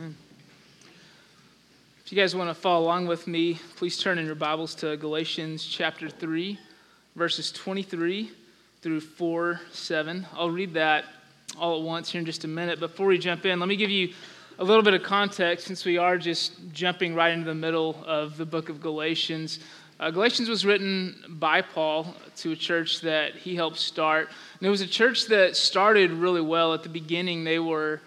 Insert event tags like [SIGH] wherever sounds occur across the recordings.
If you guys want to follow along with me, please turn in your Bibles to Galatians chapter 3, verses 23 through 4 7. I'll read that all at once here in just a minute. Before we jump in, let me give you a little bit of context since we are just jumping right into the middle of the book of Galatians. Uh, Galatians was written by Paul to a church that he helped start. And it was a church that started really well. At the beginning, they were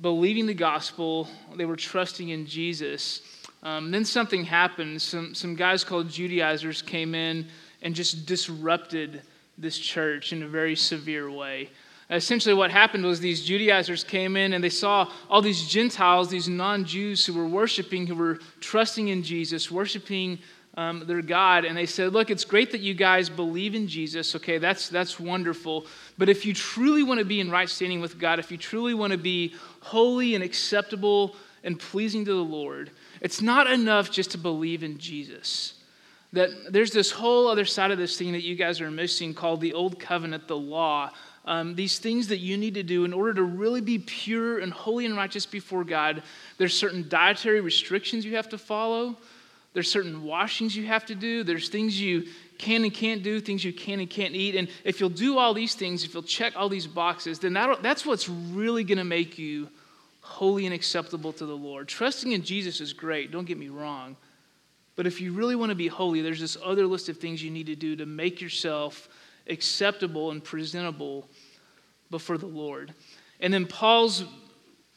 believing the gospel, they were trusting in Jesus. Um, then something happened. Some, some guys called Judaizers came in and just disrupted this church in a very severe way. Essentially, what happened was these Judaizers came in and they saw all these Gentiles, these non Jews who were worshiping, who were trusting in Jesus, worshiping um, their God, and they said, Look, it's great that you guys believe in Jesus. Okay, that's, that's wonderful. But if you truly want to be in right standing with God, if you truly want to be holy and acceptable and pleasing to the Lord, it's not enough just to believe in Jesus. That there's this whole other side of this thing that you guys are missing called the Old Covenant, the law. Um, these things that you need to do in order to really be pure and holy and righteous before God. There's certain dietary restrictions you have to follow. There's certain washings you have to do. There's things you can and can't do, things you can and can't eat. And if you'll do all these things, if you'll check all these boxes, then that's what's really going to make you holy and acceptable to the Lord. Trusting in Jesus is great, don't get me wrong. But if you really want to be holy, there's this other list of things you need to do to make yourself acceptable and presentable before the Lord. And then Paul's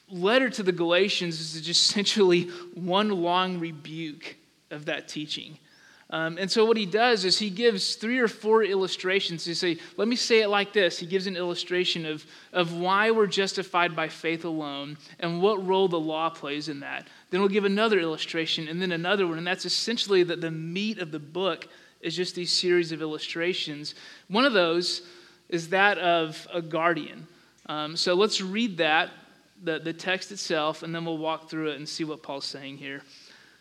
letter to the Galatians is just [LAUGHS] essentially one long rebuke of that teaching. Um, and so what he does is he gives three or four illustrations. He say, let me say it like this. He gives an illustration of, of why we're justified by faith alone and what role the law plays in that. Then we'll give another illustration and then another one. And that's essentially that the meat of the book is just these series of illustrations. One of those is that of a guardian. Um, so let's read that, the, the text itself, and then we'll walk through it and see what Paul's saying here.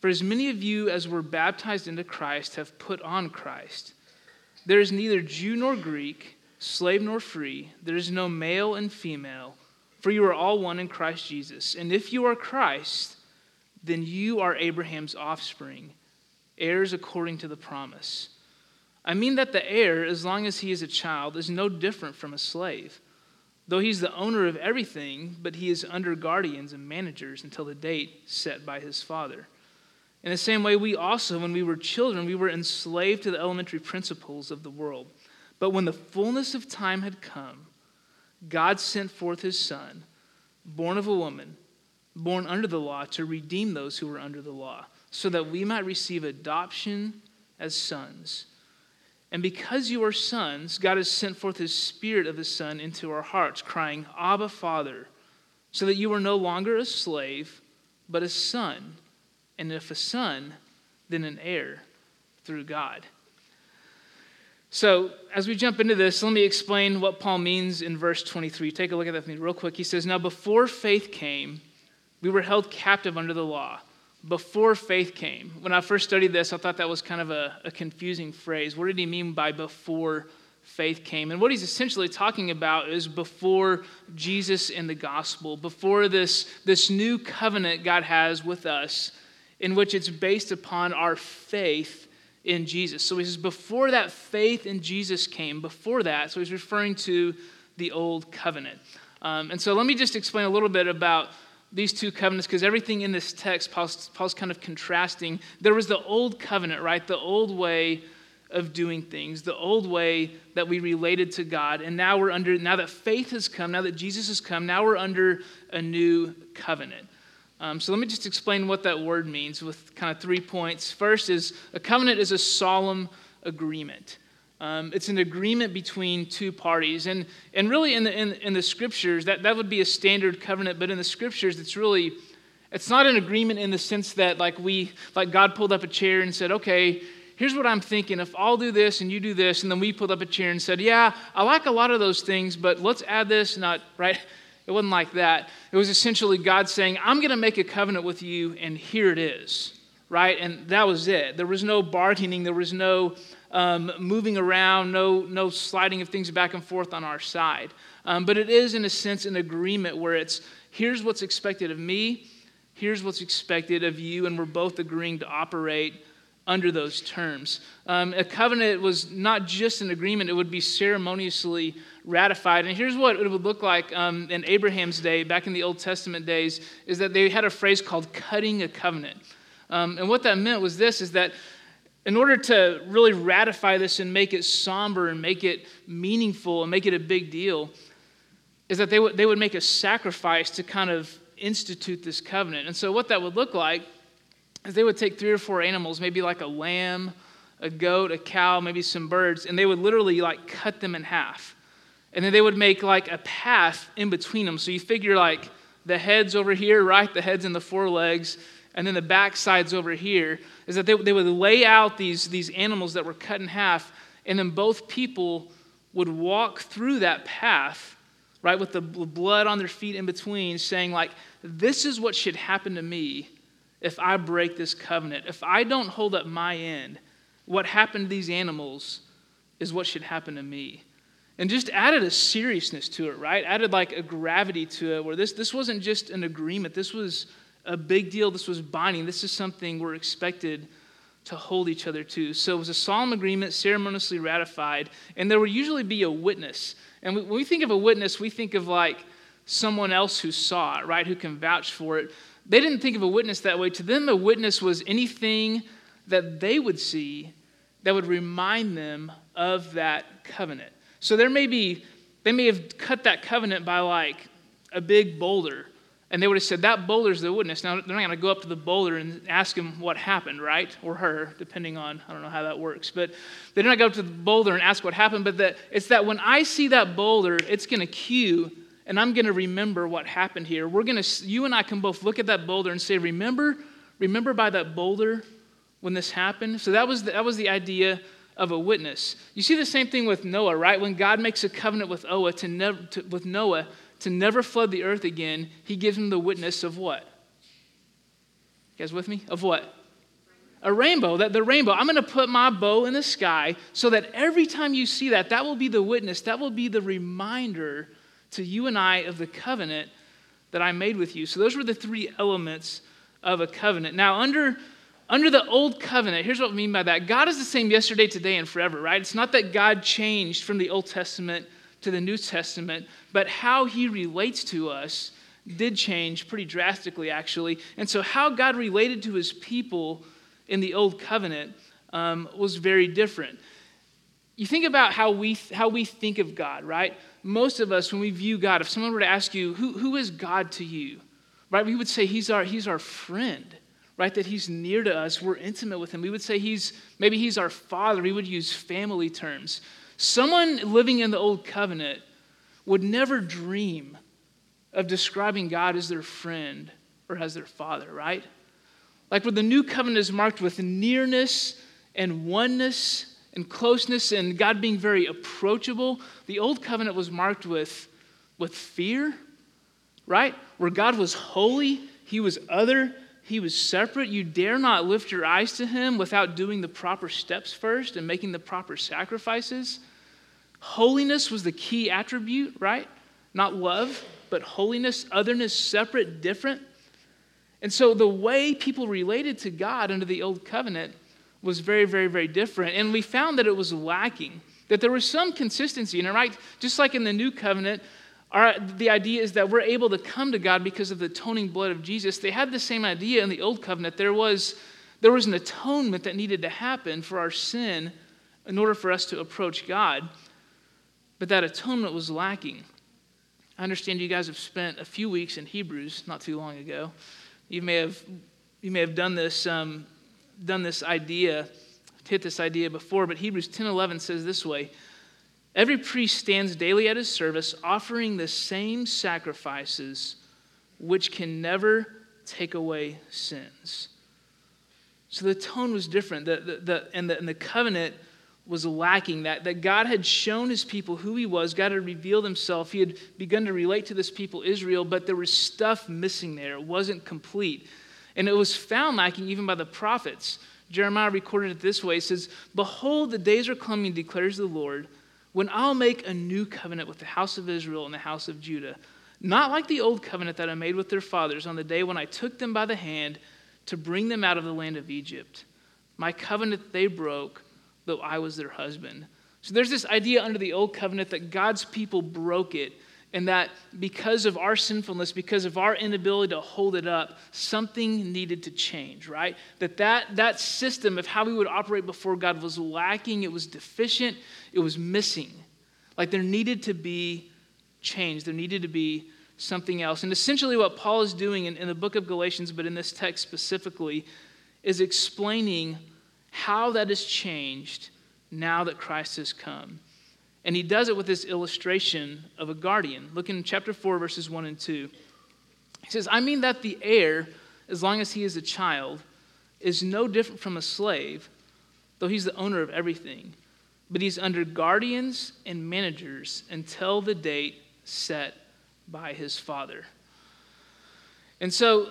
For as many of you as were baptized into Christ have put on Christ. There is neither Jew nor Greek, slave nor free, there is no male and female, for you are all one in Christ Jesus. And if you are Christ, then you are Abraham's offspring, heirs according to the promise. I mean that the heir, as long as he is a child, is no different from a slave, though he's the owner of everything, but he is under guardians and managers until the date set by his father. In the same way, we also, when we were children, we were enslaved to the elementary principles of the world. But when the fullness of time had come, God sent forth his Son, born of a woman, born under the law, to redeem those who were under the law, so that we might receive adoption as sons. And because you are sons, God has sent forth his Spirit of his Son into our hearts, crying, Abba, Father, so that you are no longer a slave, but a son and if a son, then an heir through God. So, as we jump into this, let me explain what Paul means in verse 23. Take a look at that me real quick. He says, Now, before faith came, we were held captive under the law. Before faith came. When I first studied this, I thought that was kind of a, a confusing phrase. What did he mean by before faith came? And what he's essentially talking about is before Jesus and the gospel, before this, this new covenant God has with us in which it's based upon our faith in Jesus. So he says, before that faith in Jesus came, before that, so he's referring to the old covenant. Um, and so let me just explain a little bit about these two covenants because everything in this text, Paul's, Paul's kind of contrasting. There was the old covenant, right? The old way of doing things, the old way that we related to God. And now we're under, now that faith has come, now that Jesus has come, now we're under a new covenant. Um, so let me just explain what that word means with kind of three points. First is a covenant is a solemn agreement. Um, it's an agreement between two parties. And, and really, in the, in, in the scriptures, that, that would be a standard covenant, but in the scriptures, it's really It's not an agreement in the sense that like we like God pulled up a chair and said, "Okay, here's what I'm thinking. If I'll do this and you do this, and then we pulled up a chair and said, "Yeah, I like a lot of those things, but let's add this." Not right. It wasn't like that. It was essentially God saying, "I'm going to make a covenant with you, and here it is." Right, and that was it. There was no bargaining. There was no um, moving around, no no sliding of things back and forth on our side. Um, but it is, in a sense, an agreement where it's here's what's expected of me, here's what's expected of you, and we're both agreeing to operate under those terms. Um, a covenant was not just an agreement, it would be ceremoniously ratified. And here's what it would look like um, in Abraham's day, back in the Old Testament days, is that they had a phrase called cutting a covenant. Um, and what that meant was this is that in order to really ratify this and make it somber and make it meaningful and make it a big deal, is that they would, they would make a sacrifice to kind of institute this covenant. And so, what that would look like is they would take three or four animals, maybe like a lamb, a goat, a cow, maybe some birds, and they would literally like cut them in half. And then they would make like a path in between them. So you figure like the head's over here, right? The head's and the forelegs, and then the back side's over here. Is that they, they would lay out these, these animals that were cut in half, and then both people would walk through that path, right, with the blood on their feet in between, saying, like, this is what should happen to me if I break this covenant. If I don't hold up my end, what happened to these animals is what should happen to me. And just added a seriousness to it, right? Added like a gravity to it where this, this wasn't just an agreement. This was a big deal. This was binding. This is something we're expected to hold each other to. So it was a solemn agreement, ceremoniously ratified, and there would usually be a witness. And when we think of a witness, we think of like someone else who saw it, right, who can vouch for it. They didn't think of a witness that way. To them, a witness was anything that they would see that would remind them of that covenant. So there may be, they may have cut that covenant by like a big boulder, and they would have said, That boulder's the witness. Now, they're not going to go up to the boulder and ask him what happened, right? Or her, depending on, I don't know how that works. But they did not go up to the boulder and ask what happened, but that it's that when I see that boulder, it's going to cue and I'm going to remember what happened here. We're going to, you and I can both look at that boulder and say, remember, remember by that boulder when this happened? So that was the, that was the idea of a witness. You see the same thing with Noah, right? When God makes a covenant with Noah to, never, to, with Noah to never flood the earth again, he gives him the witness of what? You guys with me? Of what? A rainbow, that the rainbow. I'm going to put my bow in the sky so that every time you see that, that will be the witness, that will be the reminder to you and I of the covenant that I made with you. So those were the three elements of a covenant. Now, under under the old covenant, here's what I mean by that. God is the same yesterday, today, and forever, right? It's not that God changed from the Old Testament to the New Testament, but how he relates to us did change pretty drastically, actually. And so, how God related to his people in the Old Covenant um, was very different. You think about how we, how we think of God, right? Most of us, when we view God, if someone were to ask you, who, who is God to you? Right? We would say he's our, he's our friend, right? That he's near to us. We're intimate with him. We would say he's, maybe he's our father. We would use family terms. Someone living in the old covenant would never dream of describing God as their friend or as their father, right? Like where the new covenant is marked with nearness and oneness and closeness and God being very approachable. The old covenant was marked with, with fear, right? Where God was holy, he was other, he was separate. You dare not lift your eyes to him without doing the proper steps first and making the proper sacrifices. Holiness was the key attribute, right? Not love, but holiness, otherness, separate, different. And so the way people related to God under the old covenant was very, very, very different. And we found that it was lacking, that there was some consistency. in And right, just like in the new covenant, our, the idea is that we're able to come to God because of the atoning blood of Jesus. They had the same idea in the old covenant. There was, there was an atonement that needed to happen for our sin in order for us to approach God. But that atonement was lacking. I understand you guys have spent a few weeks in Hebrews not too long ago. You may have, you may have done this um, done this idea, hit this idea before, but Hebrews 10:11 says this way: Every priest stands daily at his service, offering the same sacrifices which can never take away sins. So the tone was different. The, the, the, and, the, and the covenant was lacking that, that God had shown his people who he was. God had revealed himself. He had begun to relate to this people, Israel, but there was stuff missing there. It wasn't complete. And it was found lacking even by the prophets. Jeremiah recorded it this way He says, Behold, the days are coming, declares the Lord, when I'll make a new covenant with the house of Israel and the house of Judah. Not like the old covenant that I made with their fathers on the day when I took them by the hand to bring them out of the land of Egypt. My covenant they broke though I was their husband. So there's this idea under the old covenant that God's people broke it, and that because of our sinfulness, because of our inability to hold it up, something needed to change, right? That that, that system of how we would operate before God was lacking, it was deficient, it was missing. Like there needed to be change, there needed to be something else. And essentially, what Paul is doing in, in the book of Galatians, but in this text specifically, is explaining how that has changed now that Christ has come. And he does it with this illustration of a guardian. Look in chapter 4, verses 1 and 2. He says, I mean that the heir, as long as he is a child, is no different from a slave, though he's the owner of everything. But he's under guardians and managers until the date set by his father. And so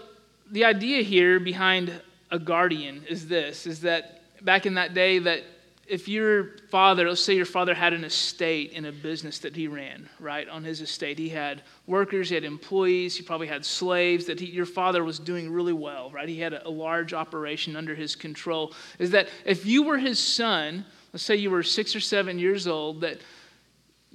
the idea here behind a guardian is this is that back in that day that if your father, let's say your father had an estate in a business that he ran, right? On his estate, he had workers, he had employees, he probably had slaves, that he, your father was doing really well, right? He had a, a large operation under his control. Is that if you were his son, let's say you were six or seven years old, that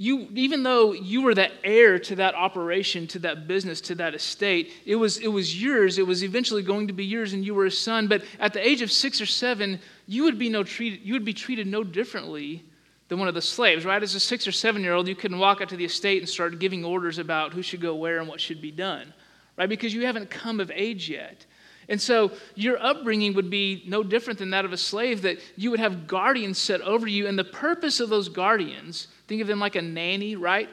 you, even though you were the heir to that operation, to that business, to that estate, it was, it was yours. It was eventually going to be yours, and you were a son. But at the age of six or seven, you would be, no treated, you would be treated no differently than one of the slaves, right? As a six or seven year old, you couldn't walk out to the estate and start giving orders about who should go where and what should be done, right? Because you haven't come of age yet. And so your upbringing would be no different than that of a slave, that you would have guardians set over you. And the purpose of those guardians, think of them like a nanny, right?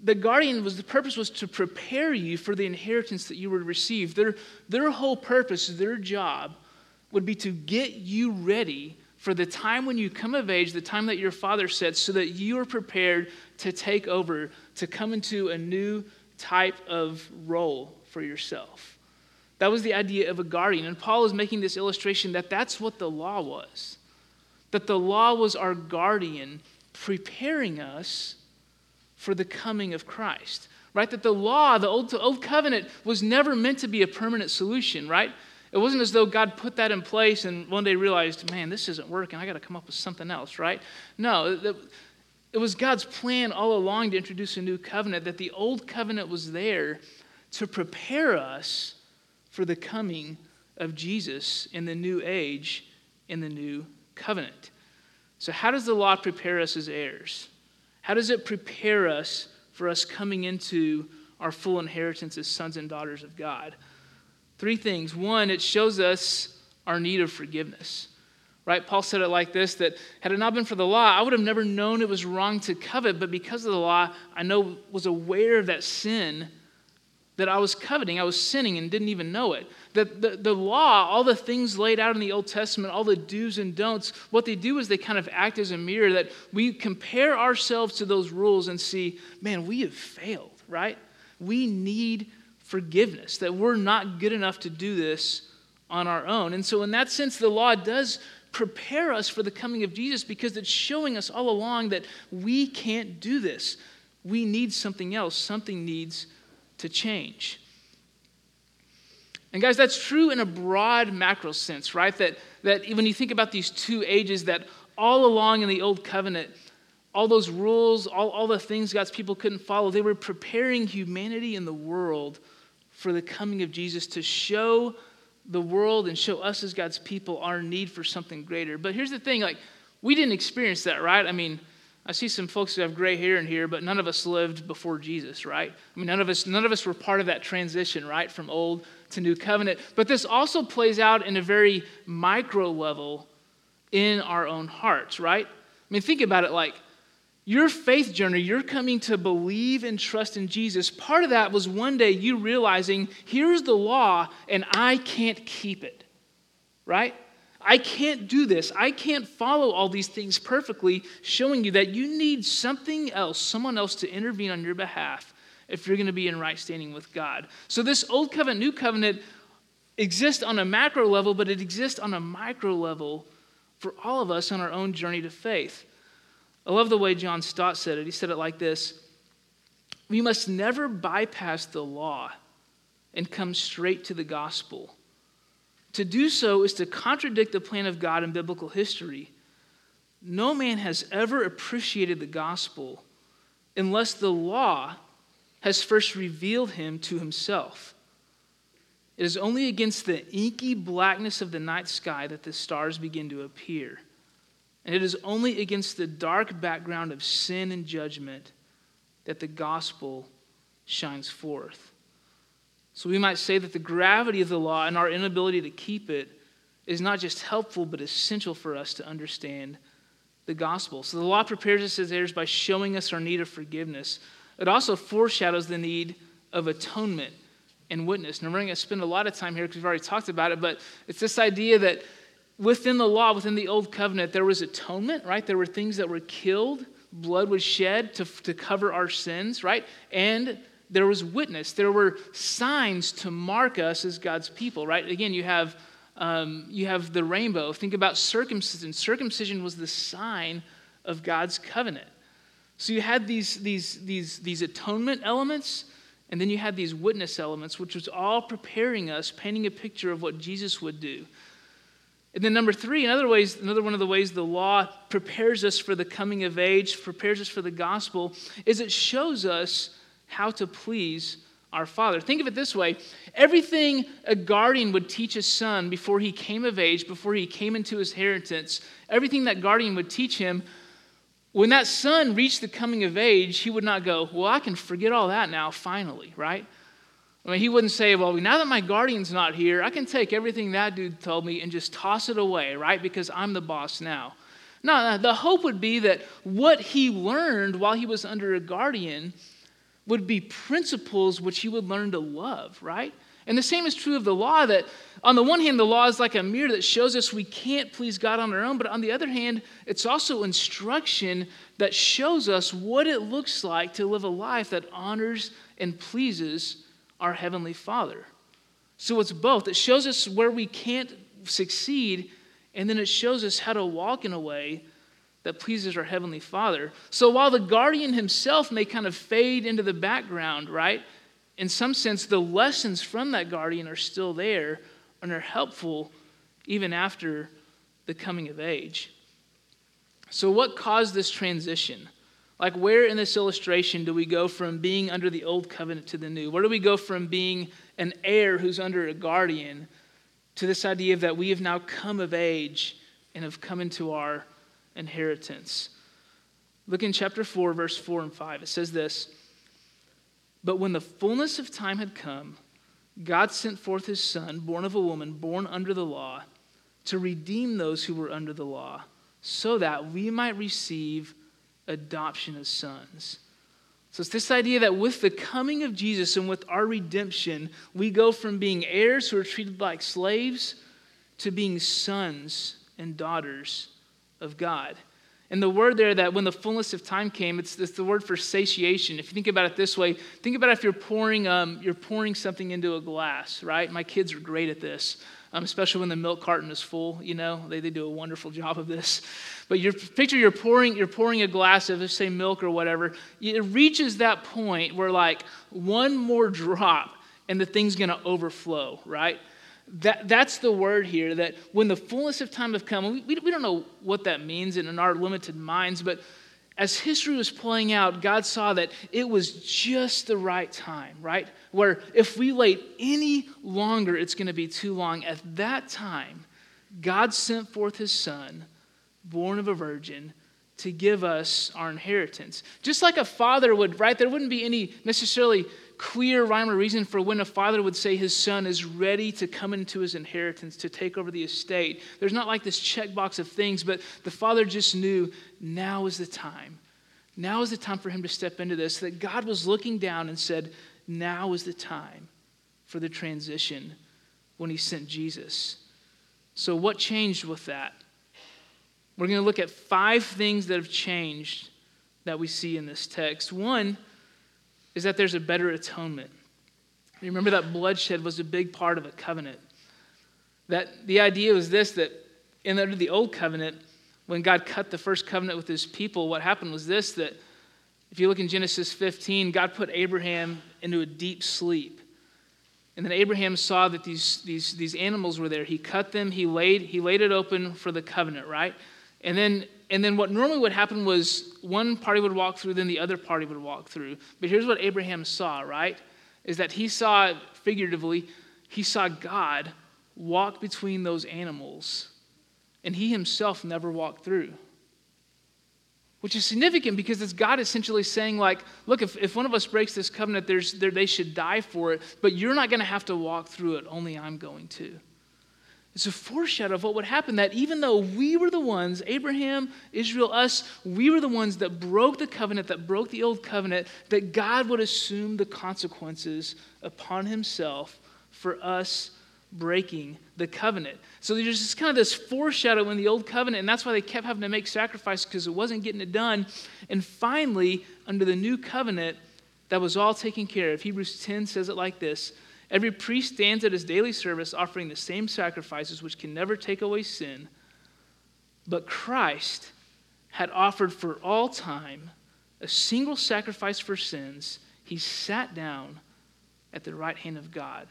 The guardian was the purpose was to prepare you for the inheritance that you would receive. Their, their whole purpose, their job, would be to get you ready for the time when you come of age, the time that your father sets, so that you are prepared to take over, to come into a new type of role for yourself. That was the idea of a guardian. And Paul is making this illustration that that's what the law was. That the law was our guardian preparing us for the coming of Christ. Right? That the law, the old, old covenant, was never meant to be a permanent solution, right? It wasn't as though God put that in place and one day realized, man, this isn't working. I got to come up with something else, right? No, it was God's plan all along to introduce a new covenant, that the old covenant was there to prepare us for the coming of Jesus in the new age, in the new covenant. So, how does the law prepare us as heirs? How does it prepare us for us coming into our full inheritance as sons and daughters of God? Three things. One, it shows us our need of forgiveness. Right? Paul said it like this that had it not been for the law, I would have never known it was wrong to covet, but because of the law, I know was aware of that sin that I was coveting, I was sinning and didn't even know it. That the, the law, all the things laid out in the Old Testament, all the do's and don'ts, what they do is they kind of act as a mirror that we compare ourselves to those rules and see, man, we have failed, right? We need forgiveness, that we're not good enough to do this on our own. And so, in that sense, the law does prepare us for the coming of Jesus because it's showing us all along that we can't do this. We need something else. Something needs to change. And guys, that's true in a broad macro sense, right? That, that when you think about these two ages, that all along in the Old Covenant, all those rules, all, all the things God's people couldn't follow, they were preparing humanity and the world for the coming of Jesus to show the world and show us as God's people our need for something greater. But here's the thing like, we didn't experience that, right? I mean, I see some folks who have gray hair in here, but none of us lived before Jesus, right? I mean, none of us, none of us were part of that transition, right, from old to new covenant. But this also plays out in a very micro level in our own hearts, right? I mean, think about it like Your faith journey, you're coming to believe and trust in Jesus. Part of that was one day you realizing, here's the law, and I can't keep it, right? I can't do this. I can't follow all these things perfectly, showing you that you need something else, someone else to intervene on your behalf if you're going to be in right standing with God. So, this old covenant, new covenant exists on a macro level, but it exists on a micro level for all of us on our own journey to faith. I love the way John Stott said it. He said it like this We must never bypass the law and come straight to the gospel. To do so is to contradict the plan of God in biblical history. No man has ever appreciated the gospel unless the law has first revealed him to himself. It is only against the inky blackness of the night sky that the stars begin to appear. And it is only against the dark background of sin and judgment that the gospel shines forth. So we might say that the gravity of the law and our inability to keep it is not just helpful, but essential for us to understand the gospel. So the law prepares us as heirs by showing us our need of forgiveness. It also foreshadows the need of atonement and witness. And we're going to spend a lot of time here because we've already talked about it, but it's this idea that within the law, within the old covenant, there was atonement, right? There were things that were killed, blood was shed to, to cover our sins, right? And there was witness. There were signs to mark us as God's people, right? Again, you have, um, you have the rainbow. Think about circumcision. Circumcision was the sign of God's covenant. So you had these, these, these, these atonement elements, and then you had these witness elements, which was all preparing us, painting a picture of what Jesus would do. And then number three, another ways, another one of the ways the law prepares us for the coming of age, prepares us for the gospel, is it shows us how to please our Father. Think of it this way everything a guardian would teach his son before he came of age, before he came into his inheritance, everything that guardian would teach him, when that son reached the coming of age, he would not go, Well, I can forget all that now, finally, right? I mean, he wouldn't say, Well, now that my guardian's not here, I can take everything that dude told me and just toss it away, right? Because I'm the boss now. No, the hope would be that what he learned while he was under a guardian would be principles which he would learn to love, right? And the same is true of the law that, on the one hand, the law is like a mirror that shows us we can't please God on our own, but on the other hand, it's also instruction that shows us what it looks like to live a life that honors and pleases our Heavenly Father. So it's both. It shows us where we can't succeed, and then it shows us how to walk in a way that pleases our Heavenly Father. So while the guardian himself may kind of fade into the background, right? In some sense, the lessons from that guardian are still there and are helpful even after the coming of age. So, what caused this transition? Like, where in this illustration do we go from being under the old covenant to the new? Where do we go from being an heir who's under a guardian to this idea that we have now come of age and have come into our inheritance. Look in chapter 4, verse 4 and 5. It says this But when the fullness of time had come, God sent forth his Son, born of a woman, born under the law, to redeem those who were under the law, so that we might receive adoption as sons. So it's this idea that with the coming of Jesus and with our redemption, we go from being heirs who are treated like slaves to being sons and daughters of God. And the word there that when the fullness of time came, it's, it's the word for satiation. If you think about it this way, think about if you're pouring, um, you're pouring something into a glass, right? My kids are great at this, um, especially when the milk carton is full. You know, they, they do a wonderful job of this. But your picture, you're pouring, you're pouring a glass of, say, milk or whatever. It reaches that point where like one more drop and the thing's going to overflow, right? That, that's the word here that when the fullness of time have come, we, we, don't know what that means in, in our limited minds, but as history was playing out, God saw that it was just the right time, right? Where if we wait any longer, it's going to be too long. At that time, God sent forth his son, born of a virgin, to give us our inheritance. Just like a father would, right? There wouldn't be any necessarily clear rhyme or reason for when a father would say his son is ready to come into his inheritance, to take over the estate. There's not like this checkbox of things, but the father just knew now is the time Now is the time for him to step into this. That God was looking down and said, Now is the time for the transition when he sent Jesus. So, what changed with that? We're going to look at five things that have changed that we see in this text. One is that there's a better atonement. Remember that bloodshed was a big part of a covenant. That the idea was this that in under the old covenant, when God cut the first covenant with his people, what happened was this that if you look in Genesis 15, God put Abraham into a deep sleep. And then Abraham saw that these, these, these animals were there. He cut them, he laid, he laid it open for the covenant, right? And then, and then what normally would happen was one party would walk through, then the other party would walk through. But here's what Abraham saw, right? Is that he saw, figuratively, he saw God walk between those animals, and he himself never walked through. Which is significant because it's God essentially saying, like, look, if, if one of us breaks this covenant, there's, there, they should die for it, but you're not going to have to walk through it, only I'm going to. It's a foreshadow of what would happen that even though we were the ones, Abraham, Israel, us, we were the ones that broke the covenant, that broke the old covenant, that God would assume the consequences upon himself for us breaking the covenant. So there's just kind of this foreshadow in the old covenant, and that's why they kept having to make sacrifices because it wasn't getting it done. And finally, under the new covenant, that was all taken care of. Hebrews 10 says it like this Every priest stands at his daily service offering the same sacrifices which can never take away sin. But Christ had offered for all time a single sacrifice for sins. He sat down at the right hand of God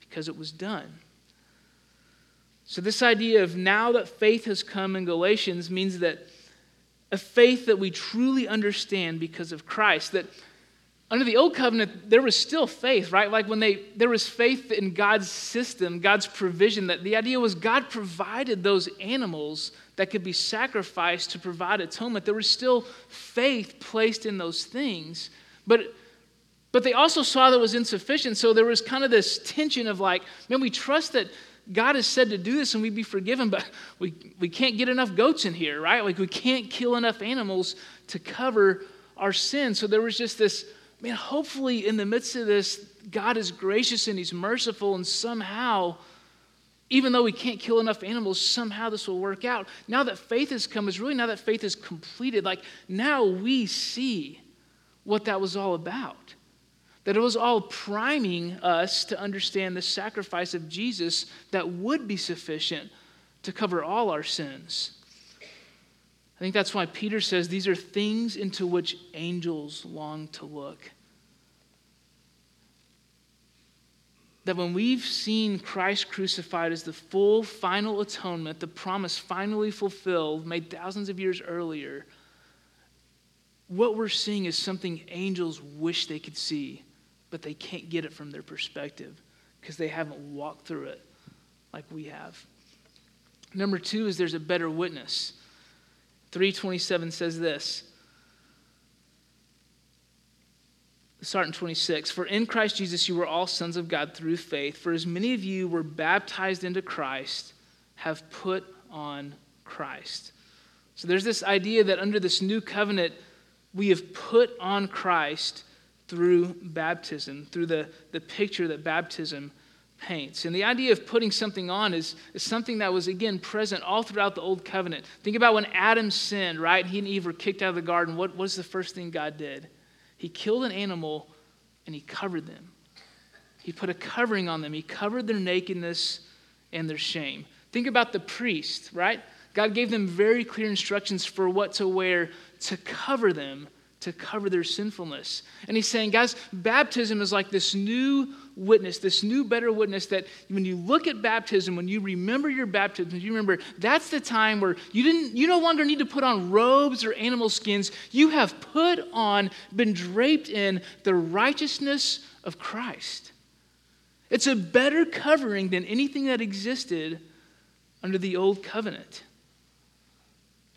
because it was done. So, this idea of now that faith has come in Galatians means that a faith that we truly understand because of Christ, that under the old covenant there was still faith right? Like when they there was faith in god's system god's provision that the idea was god provided those animals that could be sacrificed to provide atonement. There was still faith placed in those things but but they also saw that was insufficient. So there was kind of this tension of like man we trust that god has said to do this and we'd be forgiven but we, we can't get enough goats in here right? Like we can't kill enough animals to cover our sin. So there was just this man, hopefully in the midst of this, God is gracious and He's merciful, and somehow, even though we can't kill enough animals, somehow this will work out. Now that faith has come, is really now that faith is completed, like now we see what that was all about. That it was all priming us to understand the sacrifice of Jesus that would be sufficient to cover all our sins. I think that's why Peter says these are things into which angels long to look. That when we've seen Christ crucified as the full final atonement, the promise finally fulfilled, made thousands of years earlier, what we're seeing is something angels wish they could see, but they can't get it from their perspective because they haven't walked through it like we have. Number two is there's a better witness. 327 says this. Start in 26. For in Christ Jesus you were all sons of God through faith. For as many of you were baptized into Christ, have put on Christ. So there's this idea that under this new covenant, we have put on Christ through baptism, through the, the picture that baptism paints. And the idea of putting something on is, is something that was, again, present all throughout the Old Covenant. Think about when Adam sinned, right? He and Eve were kicked out of the garden. What was the first thing God did? He killed an animal and he covered them. He put a covering on them. He covered their nakedness and their shame. Think about the priest, right? God gave them very clear instructions for what to wear to cover them to cover their sinfulness. And he's saying, guys, baptism is like this new witness, this new better witness that when you look at baptism, when you remember your baptism, you remember that's the time where you didn't you no longer need to put on robes or animal skins. You have put on, been draped in the righteousness of Christ. It's a better covering than anything that existed under the old covenant.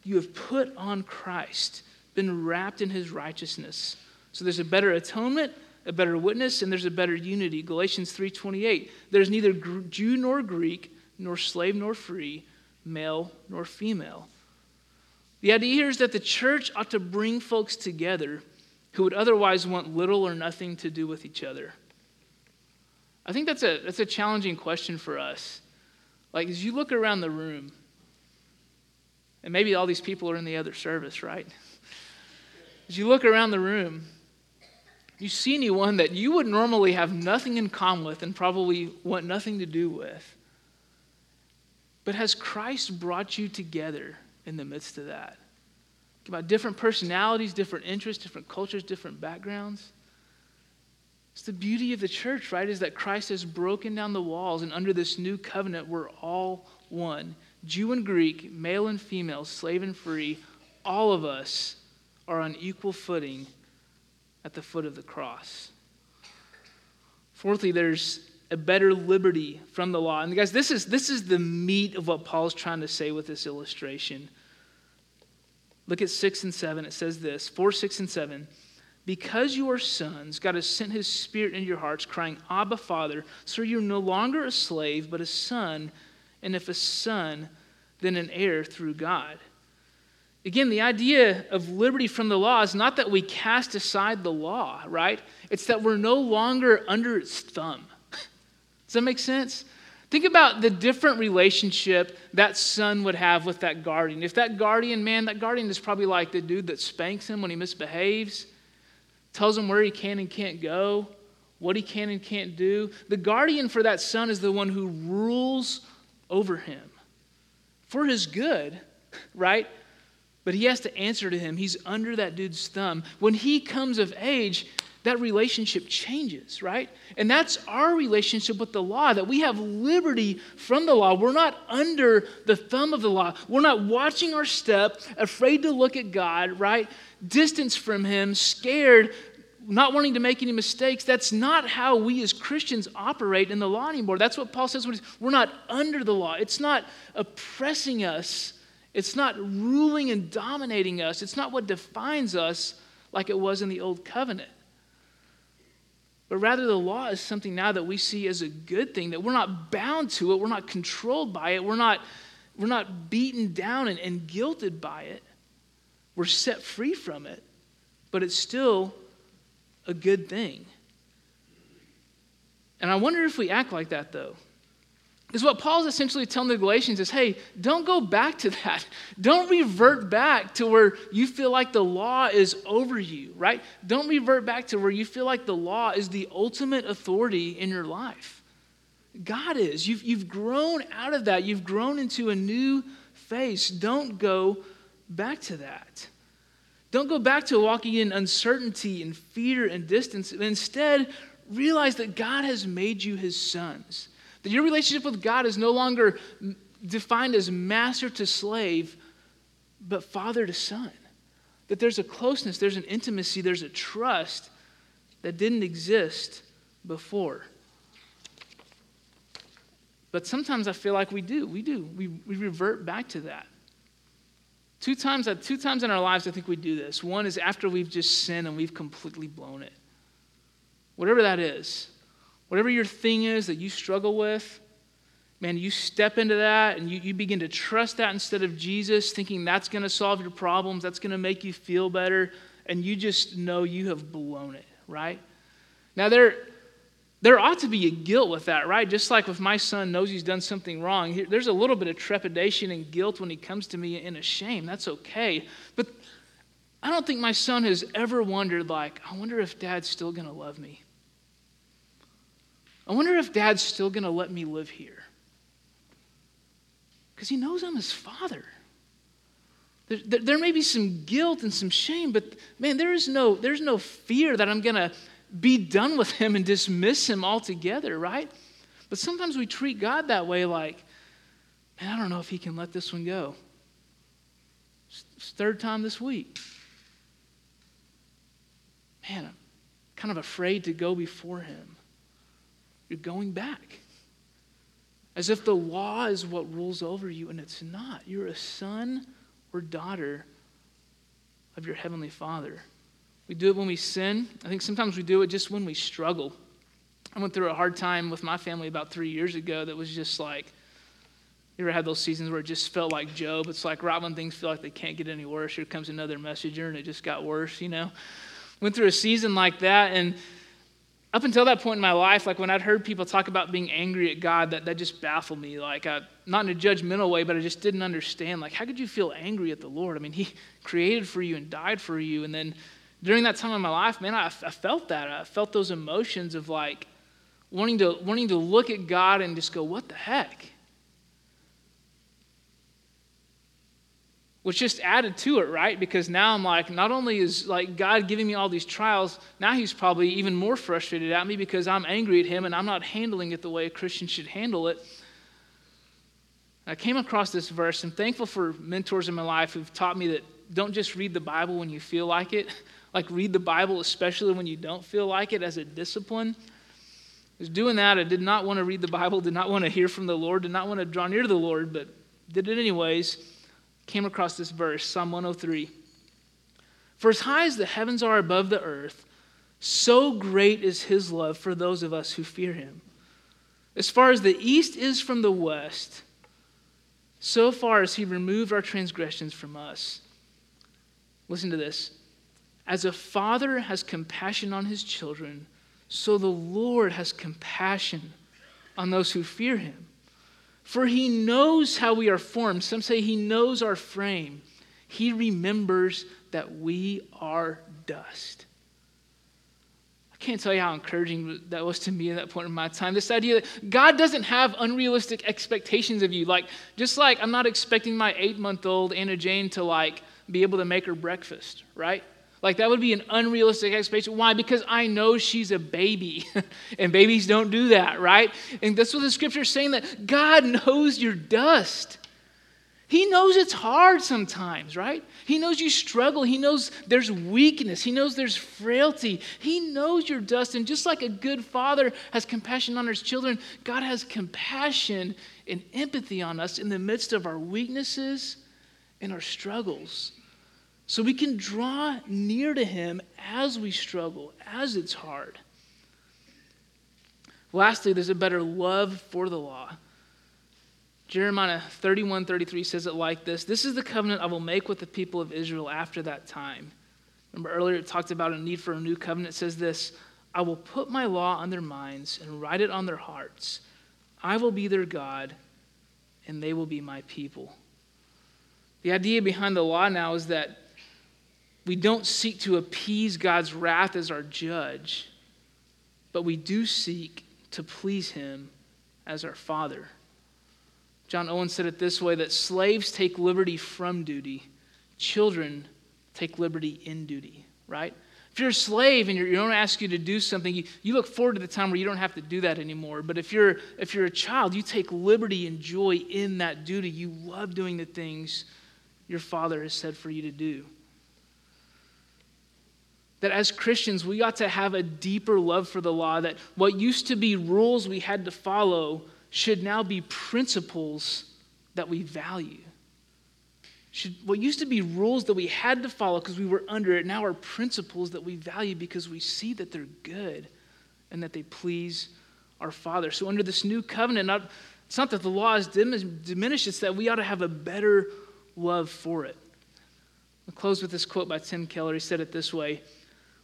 You have put on Christ been wrapped in his righteousness. So there's a better atonement, a better witness, and there's a better unity. Galatians 3:28. There's neither Jew nor Greek, nor slave nor free, male nor female. The idea here is that the church ought to bring folks together who would otherwise want little or nothing to do with each other. I think that's a, that's a challenging question for us. Like, as you look around the room, and maybe all these people are in the other service, right? As you look around the room, you see anyone that you would normally have nothing in common with and probably want nothing to do with. But has Christ brought you together in the midst of that? About different personalities, different interests, different cultures, different backgrounds. It's the beauty of the church, right? Is that Christ has broken down the walls, and under this new covenant, we're all one Jew and Greek, male and female, slave and free, all of us are on equal footing at the foot of the cross. Fourthly, there's a better liberty from the law. And guys, this is, this is the meat of what Paul's trying to say with this illustration. Look at 6 and 7. It says this 4, 6, and 7. Because you are sons, God has sent his spirit into your hearts, crying, Abba, Father. So you're no longer a slave, but a son. And if a son, then an heir through God. Again, the idea of liberty from the law is not that we cast aside the law, right? It's that we're no longer under its thumb. [LAUGHS] Does that make sense? Think about the different relationship that son would have with that guardian. If that guardian, man, that guardian is probably like the dude that spanks him when he misbehaves tells him where he can and can't go, what he can and can't do. The guardian for that son is the one who rules over him for his good, [LAUGHS] right? But he has to answer to him. He's under that dude's thumb. When he comes of age, that relationship changes, right? And that's our relationship with the law, that we have liberty from the law. We're not under the thumb of the law. We're not watching our step, afraid to look at God, right? Distance from Him, scared not wanting to make any mistakes. That's not how we as Christians operate in the law anymore. That's what Paul says we're not under the law. It's not oppressing us, it's not ruling and dominating us, it's not what defines us like it was in the old covenant. But rather, the law is something now that we see as a good thing, that we're not bound to it, we're not controlled by it, we're not, we're not beaten down and, and guilted by it. We're set free from it, but it's still a good thing. And I wonder if we act like that, though. Because what Paul's essentially telling the Galatians is hey, don't go back to that. [LAUGHS] Don't revert back to where you feel like the law is over you, right? Don't revert back to where you feel like the law is the ultimate authority in your life. God is. You've, you've grown out of that, you've grown into a new face. Don't go back to that. Don't go back to walking in uncertainty and fear and distance. Instead, realize that God has made you his sons. That your relationship with God is no longer defined as master to slave, but father to son. That there's a closeness, there's an intimacy, there's a trust that didn't exist before. But sometimes I feel like we do. We do. We, we revert back to that. Two times, uh, two times in our lives, I think we do this. One is after we've just sinned and we've completely blown it. Whatever that is, whatever your thing is that you struggle with, man, you step into that and you, you begin to trust that instead of Jesus, thinking that's going to solve your problems, that's going to make you feel better, and you just know you have blown it, right? Now, there, there ought to be a guilt with that, right? Just like if my son knows he's done something wrong, there's a little bit of trepidation and guilt when he comes to me in a shame. That's okay. But I don't think my son has ever wondered, like, I wonder if dad's still going to love me. I wonder if dad's still going to let me live here. Because he knows I'm his father. There, there, there, may be some guilt and some shame, but man, there is no, there's no fear that I'm going to be done with him and dismiss him altogether, right? But sometimes we treat God that way like, man, I don't know if he can let this one go. It's third time this week. Man, I'm kind of afraid to go before him. You're going back. As if the law is what rules over you, and it's not. You're a son or daughter of your heavenly Father. We do it when we sin. I think sometimes we do it just when we struggle. I went through a hard time with my family about three years ago that was just like, You ever had those seasons where it just felt like Job? It's like right when things feel like they can't get any worse, here comes another messenger and it just got worse, you know? Went through a season like that, and up until that point in my life, like when I'd heard people talk about being angry at God, that, that just baffled me. Like, I, not in a judgmental way, but I just didn't understand. Like, how could you feel angry at the Lord? I mean, He [LAUGHS] created for you and died for you. And then during that time in my life, man, I, I felt that. I felt those emotions of like wanting to, wanting to look at God and just go, what the heck? Which just added to it, right? Because now I'm like, not only is like God giving me all these trials, now he's probably even more frustrated at me because I'm angry at him and I'm not handling it the way a Christian should handle it. I came across this verse. I'm thankful for mentors in my life who've taught me that don't just read the Bible when you feel like it. [LAUGHS] Like read the Bible, especially when you don't feel like it, as a discipline. I was doing that. I did not want to read the Bible, did not want to hear from the Lord, did not want to draw near to the Lord, but did it anyways came across this verse, Psalm 103. For as high as the heavens are above the earth, so great is his love for those of us who fear him. As far as the east is from the west, so far as he removed our transgressions from us. Listen to this. As a father has compassion on his children, so the Lord has compassion on those who fear him. For he knows how we are formed. Some say he knows our frame. He remembers that we are dust. I can't tell you how encouraging that was to me at that point in my time. This idea that God doesn't have unrealistic expectations of you. Like, just like I'm not expecting my eight month old Anna Jane to like be able to make her breakfast, right? Like that would be an unrealistic expectation. Why? Because I know she's a baby, [LAUGHS] and babies don't do that, right? And that's what the scripture is saying that God knows you're dust. He knows it's hard sometimes, right? He knows you struggle. He knows there's weakness. He knows there's frailty. He knows you're dust. And just like a good father has compassion on his children, God has compassion and empathy on us in the midst of our weaknesses and our struggles. So we can draw near to Him as we struggle, as it's hard. Lastly, there's a better love for the law. Jeremiah 31 33 says it like this This is the covenant I will make with the people of Israel after that time. Remember earlier it talked about a need for a new covenant. It says this I will put my law on their minds and write it on their hearts. I will be their God, and they will be my people. The idea behind the law now is that we don't seek to appease God's wrath as our judge, but we do seek to please Him as our Father. John Owen said it this way that slaves take liberty from duty, children take liberty in duty, right? If you're a slave and you don't ask you to do something, you, you look forward to the time where you don't have to do that anymore. But if you're, if you're a child, you take liberty and joy in that duty. You love doing the things your father has said for you to do that as Christians, we ought to have a deeper love for the law, that what used to be rules we had to follow should now be principles that we value. Should, what used to be rules that we had to follow because we were under it now are principles that we value because we see that they're good and that they please our Father. So, under this new covenant, not, it's not that the law is diminished, it's that we ought to have a better love for it. I'll close with this quote by Tim Keller. He said it this way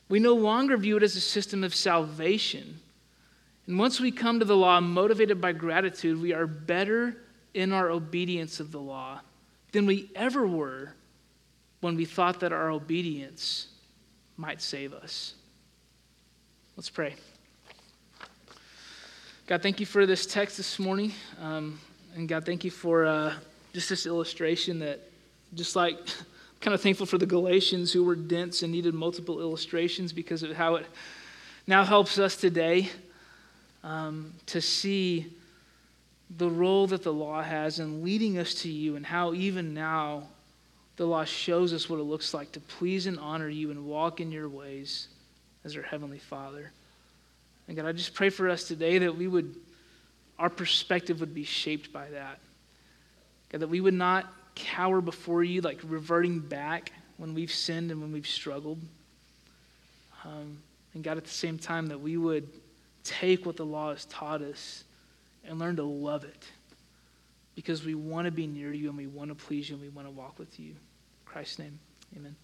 we no longer view it as a system of salvation. And once we come to the law motivated by gratitude, we are better in our obedience of the law than we ever were when we thought that our obedience might save us. Let's pray. God, thank you for this text this morning. Um, and God, thank you for uh, just this illustration that, just like kind of thankful for the Galatians who were dense and needed multiple illustrations because of how it now helps us today um, to see the role that the law has in leading us to you and how even now the law shows us what it looks like to please and honor you and walk in your ways as our Heavenly Father. And God, I just pray for us today that we would, our perspective would be shaped by that. God, that we would not cower before you, like reverting back when we've sinned and when we've struggled. Um, and God, at the same time, that we would take what the law has taught us and learn to love it. because we want to be near you and we want to please you and we want to walk with you. In Christ's name, amen.